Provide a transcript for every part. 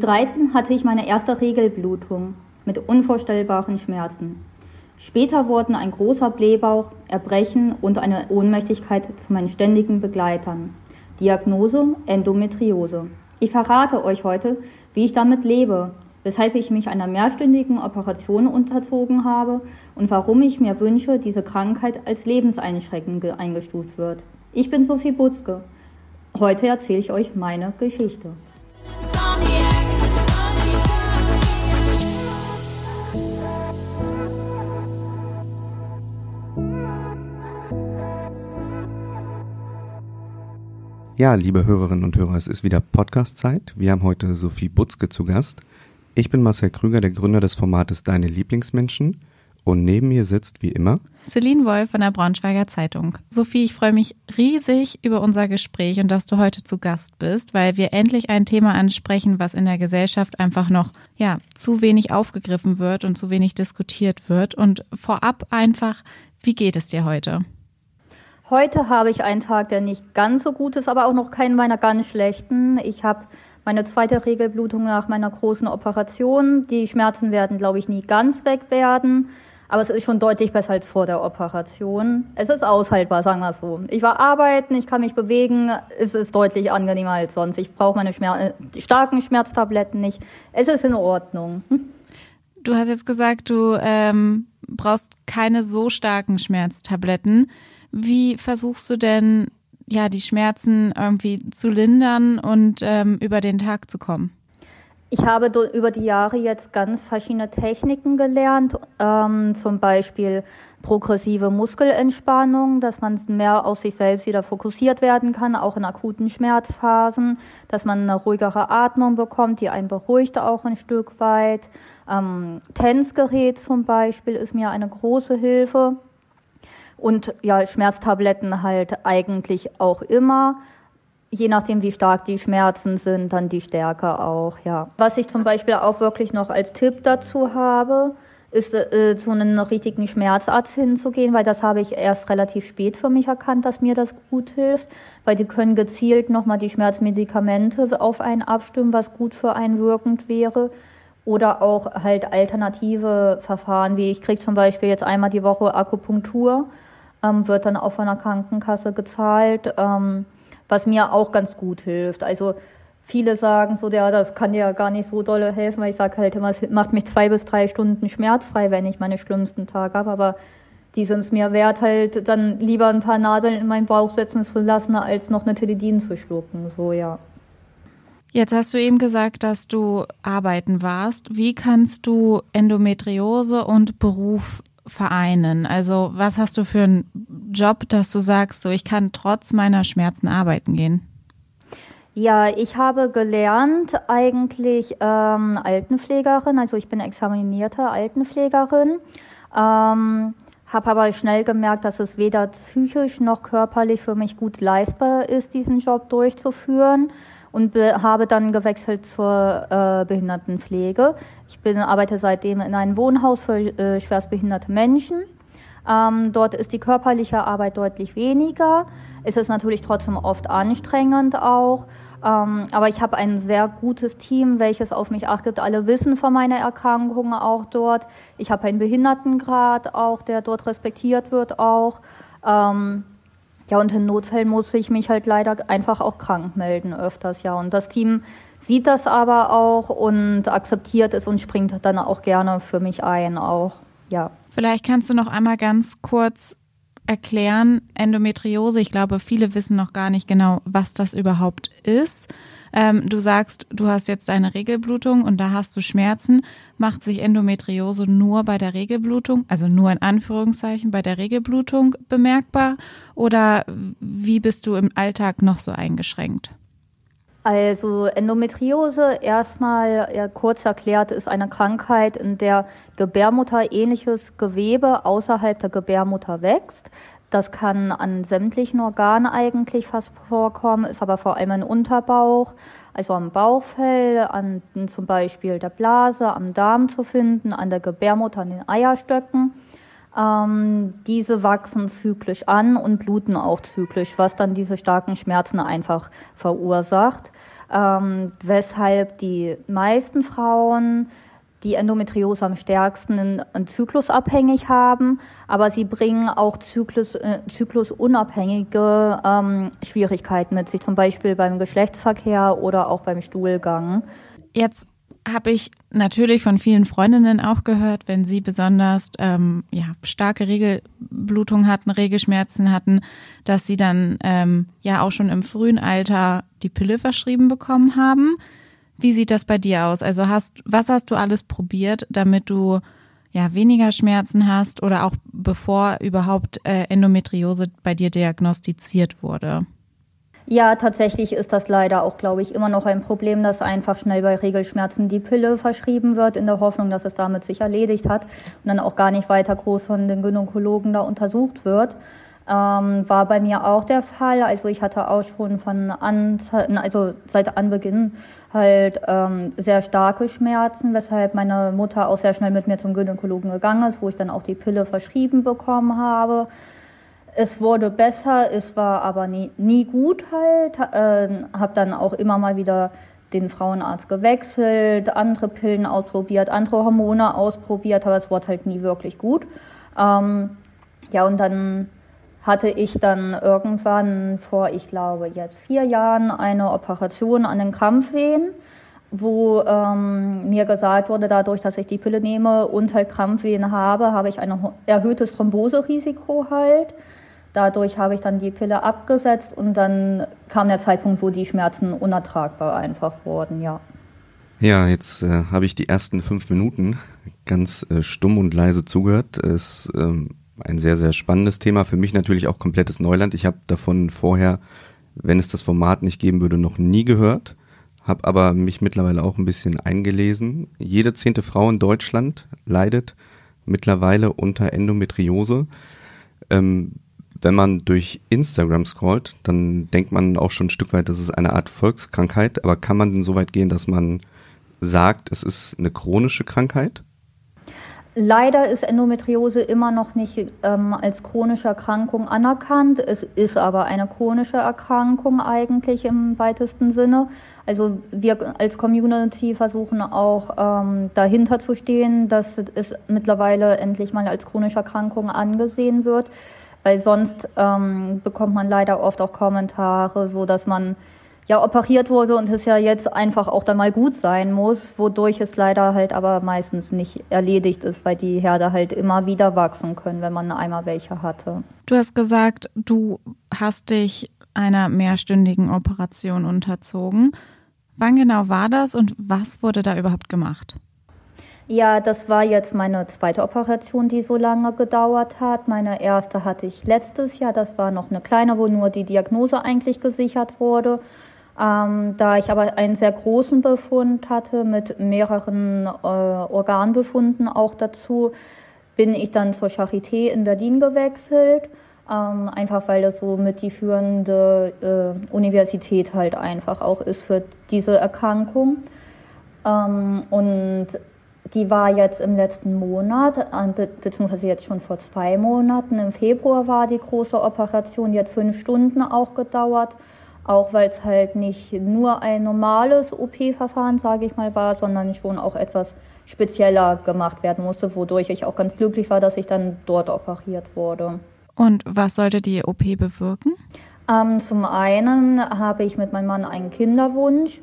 Mit 13 hatte ich meine erste Regelblutung mit unvorstellbaren Schmerzen. Später wurden ein großer Blähbauch, Erbrechen und eine Ohnmächtigkeit zu meinen ständigen Begleitern. Diagnose Endometriose. Ich verrate euch heute, wie ich damit lebe, weshalb ich mich einer mehrstündigen Operation unterzogen habe und warum ich mir wünsche, diese Krankheit als lebenseinschränkend eingestuft wird. Ich bin Sophie Butzke. Heute erzähle ich euch meine Geschichte. Ja, liebe Hörerinnen und Hörer, es ist wieder Podcast-Zeit. Wir haben heute Sophie Butzke zu Gast. Ich bin Marcel Krüger, der Gründer des Formates Deine Lieblingsmenschen. Und neben mir sitzt wie immer Celine Wolf von der Braunschweiger Zeitung. Sophie, ich freue mich riesig über unser Gespräch und dass du heute zu Gast bist, weil wir endlich ein Thema ansprechen, was in der Gesellschaft einfach noch ja, zu wenig aufgegriffen wird und zu wenig diskutiert wird. Und vorab einfach, wie geht es dir heute? Heute habe ich einen Tag, der nicht ganz so gut ist, aber auch noch keinen meiner ganz schlechten. Ich habe meine zweite Regelblutung nach meiner großen Operation. Die Schmerzen werden, glaube ich, nie ganz weg werden. Aber es ist schon deutlich besser als vor der Operation. Es ist aushaltbar, sagen wir es so. Ich war arbeiten, ich kann mich bewegen, es ist deutlich angenehmer als sonst. Ich brauche meine Schmer äh, starken Schmerztabletten nicht. Es ist in Ordnung. Hm? Du hast jetzt gesagt, du ähm, brauchst keine so starken Schmerztabletten. Wie versuchst du denn, ja, die Schmerzen irgendwie zu lindern und ähm, über den Tag zu kommen? Ich habe über die Jahre jetzt ganz verschiedene Techniken gelernt, ähm, zum Beispiel progressive Muskelentspannung, dass man mehr auf sich selbst wieder fokussiert werden kann, auch in akuten Schmerzphasen, dass man eine ruhigere Atmung bekommt, die einen beruhigt auch ein Stück weit. Ähm, Tänzgerät zum Beispiel ist mir eine große Hilfe. Und ja, Schmerztabletten halt eigentlich auch immer. Je nachdem, wie stark die Schmerzen sind, dann die Stärke auch, ja. Was ich zum Beispiel auch wirklich noch als Tipp dazu habe, ist äh, zu einem richtigen Schmerzarzt hinzugehen, weil das habe ich erst relativ spät für mich erkannt, dass mir das gut hilft, weil die können gezielt nochmal die Schmerzmedikamente auf einen abstimmen, was gut für einen wirkend wäre. Oder auch halt alternative Verfahren, wie ich kriege zum Beispiel jetzt einmal die Woche Akupunktur ähm, wird dann auch von der Krankenkasse gezahlt, ähm, was mir auch ganz gut hilft. Also viele sagen so, ja, das kann dir gar nicht so dolle helfen, weil ich sage halt immer, es macht mich zwei bis drei Stunden schmerzfrei, wenn ich meine schlimmsten Tage habe, aber die sind es mir wert, halt dann lieber ein paar Nadeln in meinen Bauch setzen zu lassen, als noch eine Teledin zu schlucken, so ja. Jetzt hast du eben gesagt, dass du arbeiten warst. Wie kannst du Endometriose und Beruf vereinen? Also was hast du für einen Job, dass du sagst, so ich kann trotz meiner Schmerzen arbeiten gehen? Ja, ich habe gelernt eigentlich ähm, Altenpflegerin, also ich bin examinierte Altenpflegerin, ähm, habe aber schnell gemerkt, dass es weder psychisch noch körperlich für mich gut leistbar ist, diesen Job durchzuführen und habe dann gewechselt zur äh, Behindertenpflege. Ich bin, arbeite seitdem in einem Wohnhaus für äh, schwerstbehinderte Menschen. Ähm, dort ist die körperliche Arbeit deutlich weniger. Es ist natürlich trotzdem oft anstrengend auch. Ähm, aber ich habe ein sehr gutes Team, welches auf mich achtet. Alle wissen von meiner Erkrankung auch dort. Ich habe einen Behindertengrad auch, der dort respektiert wird auch. Ähm, ja, und in Notfällen muss ich mich halt leider einfach auch krank melden öfters, ja. Und das Team sieht das aber auch und akzeptiert es und springt dann auch gerne für mich ein, auch, ja. Vielleicht kannst du noch einmal ganz kurz erklären, Endometriose. Ich glaube, viele wissen noch gar nicht genau, was das überhaupt ist. Ähm, du sagst, du hast jetzt eine Regelblutung und da hast du Schmerzen. Macht sich Endometriose nur bei der Regelblutung, also nur in Anführungszeichen bei der Regelblutung bemerkbar? Oder wie bist du im Alltag noch so eingeschränkt? Also Endometriose, erstmal ja, kurz erklärt, ist eine Krankheit, in der Gebärmutter ähnliches Gewebe außerhalb der Gebärmutter wächst. Das kann an sämtlichen Organen eigentlich fast vorkommen, ist aber vor allem im Unterbauch, also am Bauchfell, an zum Beispiel der Blase, am Darm zu finden, an der Gebärmutter, an den Eierstöcken. Ähm, diese wachsen zyklisch an und bluten auch zyklisch, was dann diese starken Schmerzen einfach verursacht. ähm, weshalb die meisten Frauen die Endometriose am stärksten in, in zyklusabhängig haben, aber sie bringen auch Zyklus, äh, zyklusunabhängige ähm, Schwierigkeiten mit sich, zum Beispiel beim Geschlechtsverkehr oder auch beim Stuhlgang. Jetzt habe ich natürlich von vielen Freundinnen auch gehört, wenn sie besonders ähm, ja, starke Regelblutung hatten, Regelschmerzen hatten, dass sie dann ähm, ja auch schon im frühen Alter die Pille verschrieben bekommen haben. Wie sieht das bei dir aus? Also hast, was hast du alles probiert, damit du ja weniger Schmerzen hast oder auch bevor überhaupt äh, Endometriose bei dir diagnostiziert wurde? Ja, tatsächlich ist das leider auch, glaube ich, immer noch ein Problem, dass einfach schnell bei Regelschmerzen die Pille verschrieben wird, in der Hoffnung, dass es damit sich erledigt hat und dann auch gar nicht weiter groß von den Gynäkologen da untersucht wird. Ähm, war bei mir auch der Fall. Also ich hatte auch schon von an, also seit Anbeginn halt ähm, sehr starke Schmerzen, weshalb meine Mutter auch sehr schnell mit mir zum Gynäkologen gegangen ist, wo ich dann auch die Pille verschrieben bekommen habe. Es wurde besser, es war aber nie, nie gut halt. Äh, habe dann auch immer mal wieder den Frauenarzt gewechselt, andere Pillen ausprobiert, andere Hormone ausprobiert, aber es wurde halt nie wirklich gut. Ähm, ja, und dann hatte ich dann irgendwann vor, ich glaube, jetzt vier Jahren eine Operation an den Krampfwehen, wo ähm, mir gesagt wurde, dadurch, dass ich die Pille nehme und halt Krampfwehen habe, habe ich ein erhöhtes Thromboserisiko halt. Dadurch habe ich dann die Pille abgesetzt und dann kam der Zeitpunkt, wo die Schmerzen unertragbar einfach wurden, ja. Ja, jetzt äh, habe ich die ersten fünf Minuten ganz äh, stumm und leise zugehört. Es ähm, ein sehr, sehr spannendes Thema. Für mich natürlich auch komplettes Neuland. Ich habe davon vorher, wenn es das Format nicht geben würde, noch nie gehört. Habe aber mich mittlerweile auch ein bisschen eingelesen. Jede zehnte Frau in Deutschland leidet mittlerweile unter Endometriose. Ähm, wenn man durch Instagram scrollt, dann denkt man auch schon ein Stück weit, das ist eine Art Volkskrankheit. Aber kann man denn so weit gehen, dass man sagt, es ist eine chronische Krankheit? Leider ist Endometriose immer noch nicht ähm, als chronische Erkrankung anerkannt. Es ist aber eine chronische Erkrankung eigentlich im weitesten Sinne. Also wir als Community versuchen auch ähm, dahinter zu stehen, dass es mittlerweile endlich mal als chronische Erkrankung angesehen wird weil sonst ähm, bekommt man leider oft auch Kommentare, so dass man ja operiert wurde und es ja jetzt einfach auch dann mal gut sein muss, wodurch es leider halt aber meistens nicht erledigt ist, weil die Herde halt immer wieder wachsen können, wenn man einmal welche hatte. Du hast gesagt, du hast dich einer mehrstündigen Operation unterzogen. Wann genau war das und was wurde da überhaupt gemacht? Ja, das war jetzt meine zweite Operation, die so lange gedauert hat. Meine erste hatte ich letztes Jahr. Das war noch eine kleine, wo nur die Diagnose eigentlich gesichert wurde. Ähm, da ich aber einen sehr großen Befund hatte mit mehreren äh, Organbefunden auch dazu, bin ich dann zur Charité in Berlin gewechselt. Ähm, einfach weil das so mit die führende äh, Universität halt einfach auch ist für diese Erkrankung. Ähm, und die war jetzt im letzten Monat, beziehungsweise jetzt schon vor zwei Monaten. Im Februar war die große Operation, die hat fünf Stunden auch gedauert. Auch weil es halt nicht nur ein normales OP-Verfahren, sage ich mal, war, sondern schon auch etwas spezieller gemacht werden musste, wodurch ich auch ganz glücklich war, dass ich dann dort operiert wurde. Und was sollte die OP bewirken? Ähm, zum einen habe ich mit meinem Mann einen Kinderwunsch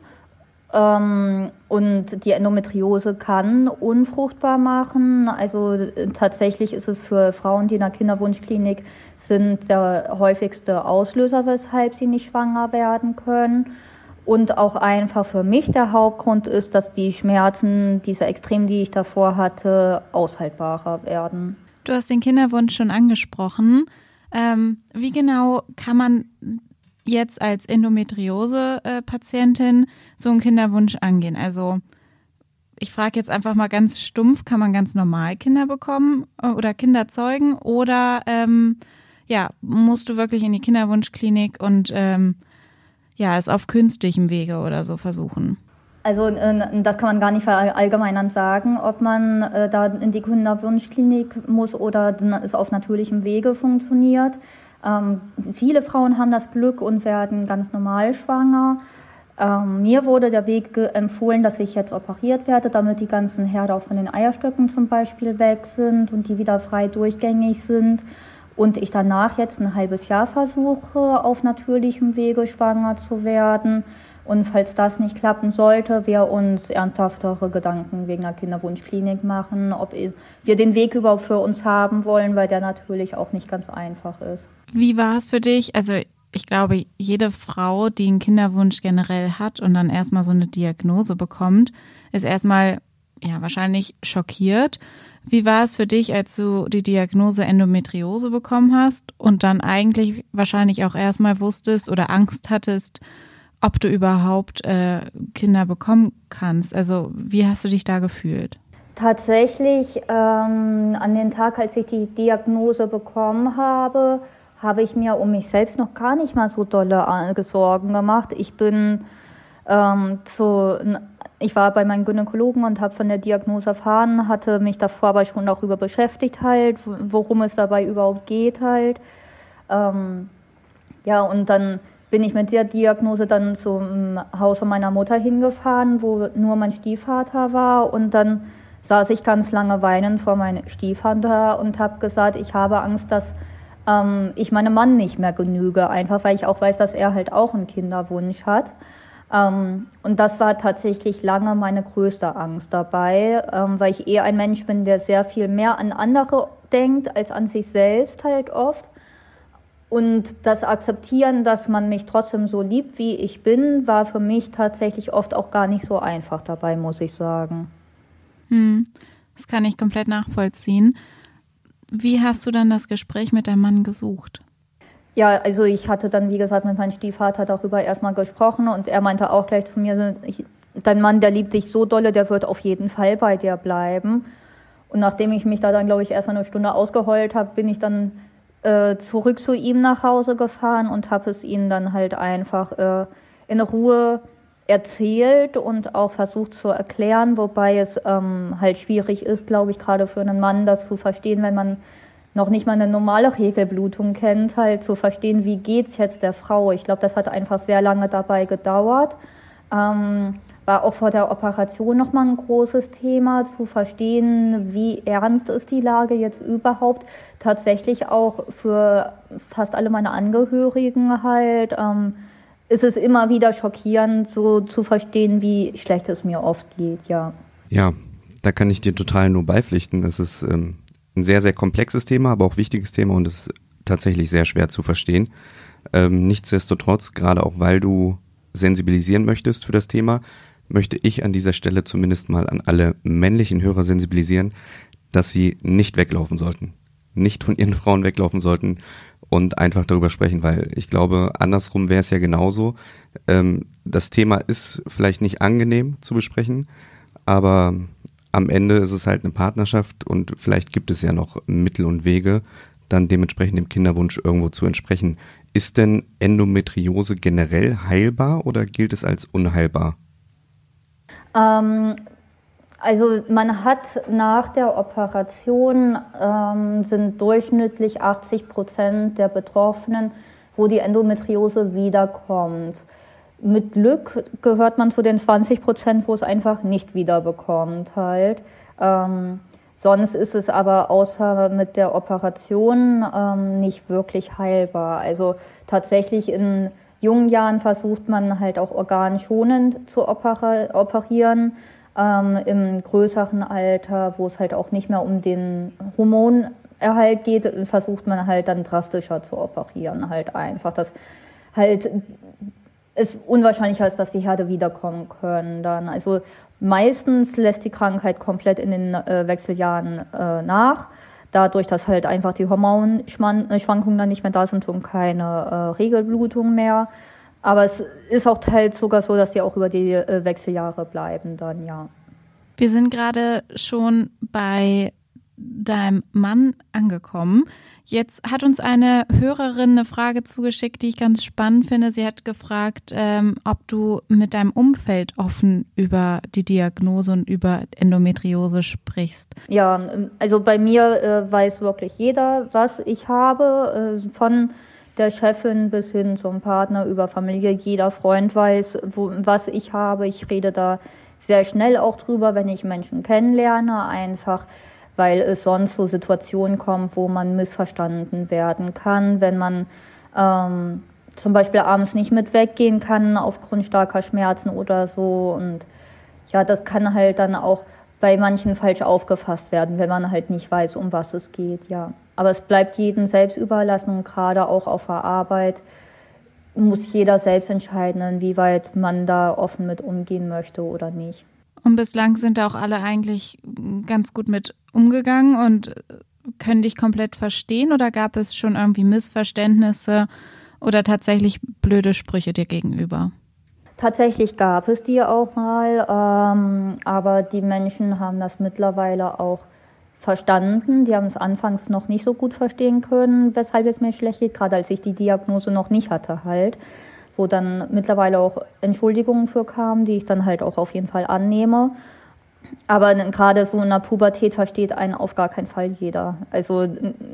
ähm, und die Endometriose kann unfruchtbar machen. Also äh, tatsächlich ist es für Frauen, die in der Kinderwunschklinik sind, der häufigste Auslöser, weshalb sie nicht schwanger werden können. Und auch einfach für mich der Hauptgrund ist, dass die Schmerzen, diese Extrem, die ich davor hatte, aushaltbarer werden. Du hast den Kinderwunsch schon angesprochen. Ähm, wie genau kann man jetzt als Endometriose-Patientin so einen Kinderwunsch angehen? Also ich frage jetzt einfach mal ganz stumpf, kann man ganz normal Kinder bekommen äh, oder Kinder zeugen oder ähm, ja, musst du wirklich in die Kinderwunschklinik und ähm, ja, es auf künstlichem Wege oder so versuchen? Also äh, das kann man gar nicht verallgemeinern sagen, ob man äh, da in die Kinderwunschklinik muss oder es auf natürlichem Wege funktioniert. Ähm, viele Frauen haben das Glück und werden ganz normal schwanger. Ähm, mir wurde der Weg empfohlen, dass ich jetzt operiert werde, damit die ganzen Herde von den Eierstöcken zum Beispiel weg sind und die wieder frei durchgängig sind. Und ich danach jetzt ein halbes Jahr versuche, auf natürlichem Wege schwanger zu werden. Und falls das nicht klappen sollte, wir uns ernsthaftere Gedanken wegen einer Kinderwunschklinik machen, ob wir den Weg überhaupt für uns haben wollen, weil der natürlich auch nicht ganz einfach ist. Wie war es für dich? Also ich glaube, jede Frau, die einen Kinderwunsch generell hat und dann erstmal so eine Diagnose bekommt, ist erstmal ja wahrscheinlich schockiert. Wie war es für dich, als du die Diagnose Endometriose bekommen hast und dann eigentlich wahrscheinlich auch erstmal wusstest oder Angst hattest, ob du überhaupt äh, Kinder bekommen kannst? Also wie hast du dich da gefühlt? Tatsächlich ähm, an den Tag, als ich die Diagnose bekommen habe, habe ich mir um mich selbst noch gar nicht mal so dolle äh, Sorgen gemacht. Ich bin ähm, zu, ich war bei meinem Gynäkologen und habe von der Diagnose erfahren, hatte mich davor aber schon darüber beschäftigt halt, worum es dabei überhaupt geht halt. Ähm, ja, und dann bin ich mit der Diagnose dann zum Hause meiner Mutter hingefahren, wo nur mein Stiefvater war und dann saß ich ganz lange weinend vor meinem Stiefvater und habe gesagt, ich habe Angst, dass ähm, ich meinem Mann nicht mehr genüge, einfach weil ich auch weiß, dass er halt auch einen Kinderwunsch hat. Ähm, und das war tatsächlich lange meine größte Angst dabei, ähm, weil ich eher ein Mensch bin, der sehr viel mehr an andere denkt als an sich selbst halt oft. Und das Akzeptieren, dass man mich trotzdem so liebt, wie ich bin, war für mich tatsächlich oft auch gar nicht so einfach dabei, muss ich sagen. Hm, das kann ich komplett nachvollziehen. Wie hast du dann das Gespräch mit deinem Mann gesucht? Ja, also ich hatte dann, wie gesagt, mit meinem Stiefvater darüber erstmal gesprochen und er meinte auch gleich zu mir, ich, dein Mann, der liebt dich so dolle, der wird auf jeden Fall bei dir bleiben. Und nachdem ich mich da dann, glaube ich, erstmal eine Stunde ausgeheult habe, bin ich dann äh, zurück zu ihm nach Hause gefahren und habe es ihm dann halt einfach äh, in Ruhe erzählt und auch versucht zu erklären, wobei es ähm, halt schwierig ist, glaube ich, gerade für einen Mann das zu verstehen, wenn man noch nicht mal eine normale Regelblutung kennt, halt zu verstehen, wie geht's jetzt der Frau. Ich glaube, das hat einfach sehr lange dabei gedauert. Ähm, war auch vor der Operation nochmal ein großes Thema, zu verstehen, wie ernst ist die Lage jetzt überhaupt. Tatsächlich auch für fast alle meine Angehörigen halt. Ähm, ist es immer wieder schockierend, so zu verstehen, wie schlecht es mir oft geht, ja. Ja, da kann ich dir total nur beipflichten. Es ist ähm, ein sehr, sehr komplexes Thema, aber auch wichtiges Thema und es ist tatsächlich sehr schwer zu verstehen. Ähm, nichtsdestotrotz, gerade auch weil du sensibilisieren möchtest für das Thema, möchte ich an dieser Stelle zumindest mal an alle männlichen Hörer sensibilisieren, dass sie nicht weglaufen sollten. Nicht von ihren Frauen weglaufen sollten, und einfach darüber sprechen, weil ich glaube, andersrum wäre es ja genauso. Ähm, das Thema ist vielleicht nicht angenehm zu besprechen, aber am Ende ist es halt eine Partnerschaft und vielleicht gibt es ja noch Mittel und Wege, dann dementsprechend dem Kinderwunsch irgendwo zu entsprechen. Ist denn Endometriose generell heilbar oder gilt es als unheilbar? Ähm, also man hat nach der Operation ähm, sind durchschnittlich 80 Prozent der Betroffenen, wo die Endometriose wiederkommt. Mit Glück gehört man zu den 20 Prozent, wo es einfach nicht wiederbekommt halt. Ähm, sonst ist es aber außer mit der Operation ähm, nicht wirklich heilbar. Also tatsächlich in jungen Jahren versucht man halt auch organschonend zu operieren ähm, Im größeren Alter, wo es halt auch nicht mehr um den Hormonerhalt geht, versucht man halt dann drastischer zu operieren, halt einfach, dass halt es unwahrscheinlicher ist, dass die Herde wiederkommen können dann. Also meistens lässt die Krankheit komplett in den äh, Wechseljahren äh, nach. Dadurch, dass halt einfach die Hormonschwankungen dann nicht mehr da sind und keine äh, Regelblutung mehr. Aber es ist auch teils sogar so, dass die auch über die äh, Wechseljahre bleiben dann, ja. Wir sind gerade schon bei deinem Mann angekommen. Jetzt hat uns eine Hörerin eine Frage zugeschickt, die ich ganz spannend finde. Sie hat gefragt, ähm, ob du mit deinem Umfeld offen über die Diagnose und über Endometriose sprichst. Ja, also bei mir äh, weiß wirklich jeder, was ich habe. Äh, von der Chefin bis hin zum Partner über Familie. Jeder Freund weiß, wo, was ich habe. Ich rede da sehr schnell auch drüber, wenn ich Menschen kennenlerne, einfach weil es sonst so Situationen kommt, wo man missverstanden werden kann, wenn man ähm, zum Beispiel abends nicht mit weggehen kann aufgrund starker Schmerzen oder so. Und ja, das kann halt dann auch bei manchen falsch aufgefasst werden, wenn man halt nicht weiß, um was es geht, ja. Aber es bleibt jedem selbst überlassen und gerade auch auf der Arbeit muss jeder selbst entscheiden, inwieweit man da offen mit umgehen möchte oder nicht. Und bislang sind da auch alle eigentlich ganz gut mit umgegangen und können dich komplett verstehen oder gab es schon irgendwie Missverständnisse oder tatsächlich blöde Sprüche dir gegenüber? Tatsächlich gab es die auch mal, ähm, aber die Menschen haben das mittlerweile auch verstanden. Die haben es anfangs noch nicht so gut verstehen können, weshalb es mir schlecht geht, gerade als ich die Diagnose noch nicht hatte halt, wo dann mittlerweile auch Entschuldigungen für kamen, die ich dann halt auch auf jeden Fall annehme. Aber gerade so in der Pubertät versteht einen auf gar keinen Fall jeder. Also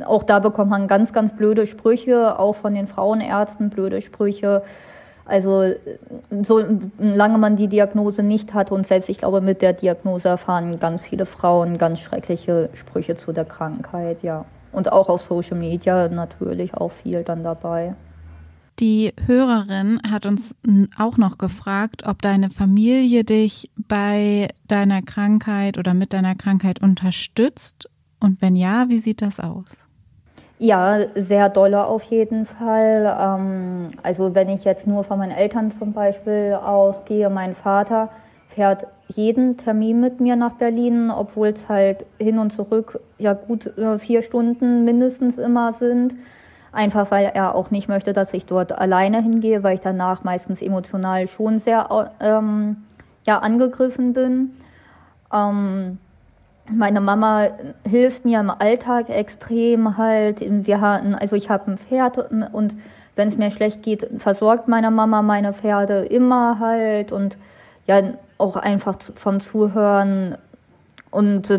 auch da bekommt man ganz, ganz blöde Sprüche, auch von den Frauenärzten blöde Sprüche also solange man die Diagnose nicht hat und selbst ich glaube mit der Diagnose erfahren ganz viele Frauen ganz schreckliche Sprüche zu der Krankheit, ja. Und auch auf Social Media natürlich auch viel dann dabei. Die Hörerin hat uns auch noch gefragt, ob deine Familie dich bei deiner Krankheit oder mit deiner Krankheit unterstützt. Und wenn ja, wie sieht das aus? Ja, sehr dolle auf jeden Fall. Ähm, also wenn ich jetzt nur von meinen Eltern zum Beispiel ausgehe, mein Vater fährt jeden Termin mit mir nach Berlin, obwohl es halt hin und zurück ja gut äh, vier Stunden mindestens immer sind. Einfach weil er auch nicht möchte, dass ich dort alleine hingehe, weil ich danach meistens emotional schon sehr ähm, ja, angegriffen bin. Ähm, meine Mama hilft mir im Alltag extrem halt. Wir hatten, also ich habe ein Pferd und wenn es mir schlecht geht, versorgt meine Mama meine Pferde immer halt und ja auch einfach vom Zuhören und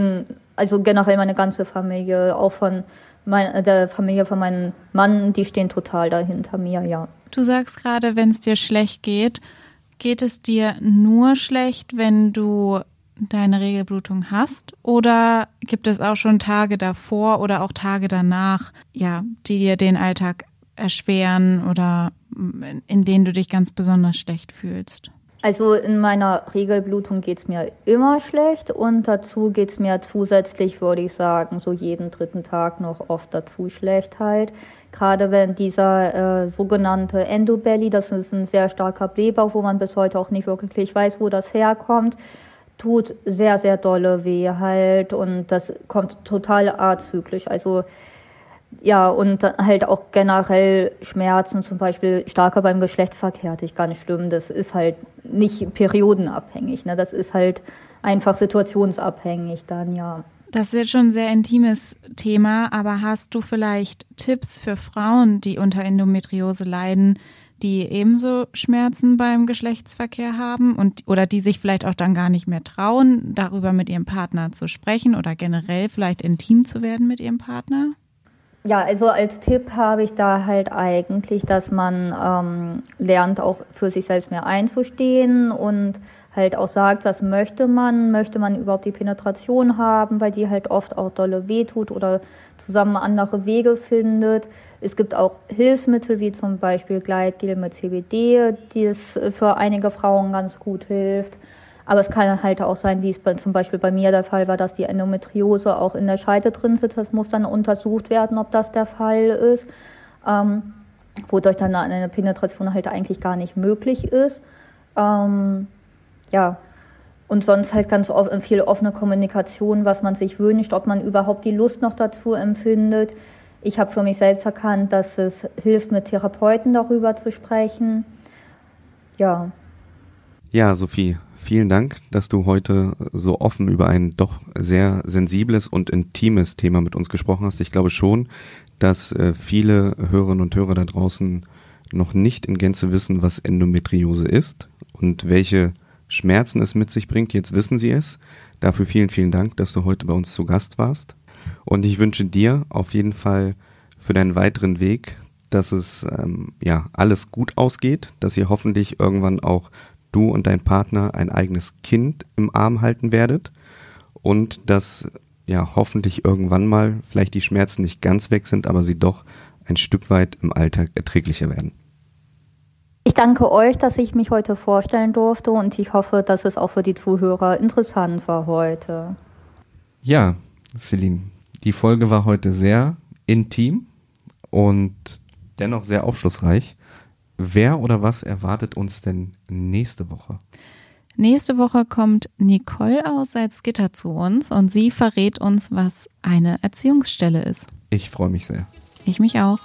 also generell meine ganze Familie, auch von mein, der Familie von meinem Mann, die stehen total dahinter mir, ja. Du sagst gerade, wenn es dir schlecht geht, geht es dir nur schlecht, wenn du deine Regelblutung hast? Oder gibt es auch schon Tage davor oder auch Tage danach, ja, die dir den Alltag erschweren oder in denen du dich ganz besonders schlecht fühlst? Also in meiner Regelblutung geht es mir immer schlecht und dazu geht es mir zusätzlich, würde ich sagen, so jeden dritten Tag noch oft dazu schlecht halt. Gerade wenn dieser äh, sogenannte Endobelly, das ist ein sehr starker Blähbauch, wo man bis heute auch nicht wirklich weiß, wo das herkommt, tut sehr, sehr dolle weh halt und das kommt total azyklisch. Also ja, und halt auch generell Schmerzen, zum Beispiel starker beim Geschlechtsverkehr, hatte ich gar nicht schlimm. Das ist halt nicht periodenabhängig. Ne? Das ist halt einfach situationsabhängig dann, ja. Das ist jetzt schon ein sehr intimes Thema, aber hast du vielleicht Tipps für Frauen, die unter Endometriose leiden, die ebenso Schmerzen beim Geschlechtsverkehr haben und oder die sich vielleicht auch dann gar nicht mehr trauen, darüber mit ihrem Partner zu sprechen oder generell vielleicht intim zu werden mit ihrem Partner? Ja, also als Tipp habe ich da halt eigentlich, dass man ähm, lernt, auch für sich selbst mehr einzustehen und halt auch sagt, was möchte man, möchte man überhaupt die Penetration haben, weil die halt oft auch dolle wehtut oder zusammen andere Wege findet. Es gibt auch Hilfsmittel wie zum Beispiel Gleitgel mit CBD, die es für einige Frauen ganz gut hilft. Aber es kann halt auch sein, wie es bei, zum Beispiel bei mir der Fall war, dass die Endometriose auch in der Scheide drin sitzt. Das muss dann untersucht werden, ob das der Fall ist. Ähm, wodurch dann eine Penetration halt eigentlich gar nicht möglich ist. Ähm, ja, und sonst halt ganz viel offene Kommunikation, was man sich wünscht, ob man überhaupt die Lust noch dazu empfindet. Ich habe für mich selbst erkannt, dass es hilft, mit Therapeuten darüber zu sprechen. Ja. Ja, Sophie, vielen Dank, dass du heute so offen über ein doch sehr sensibles und intimes Thema mit uns gesprochen hast. Ich glaube schon, dass äh, viele Hörerinnen und Hörer da draußen noch nicht in Gänze wissen, was Endometriose ist und welche Schmerzen es mit sich bringt. Jetzt wissen Sie es. Dafür vielen, vielen Dank, dass du heute bei uns zu Gast warst. Und ich wünsche dir auf jeden Fall für deinen weiteren Weg, dass es ähm, ja alles gut ausgeht, dass ihr hoffentlich irgendwann auch du und dein Partner ein eigenes Kind im Arm halten werdet und dass ja hoffentlich irgendwann mal vielleicht die Schmerzen nicht ganz weg sind, aber sie doch ein Stück weit im Alltag erträglicher werden. Ich danke euch, dass ich mich heute vorstellen durfte und ich hoffe, dass es auch für die Zuhörer interessant war heute. Ja, Celine, die Folge war heute sehr intim und dennoch sehr aufschlussreich. Wer oder was erwartet uns denn nächste Woche? Nächste Woche kommt Nicole aus Salzgitter zu uns und sie verrät uns, was eine Erziehungsstelle ist. Ich freue mich sehr. Ich mich auch.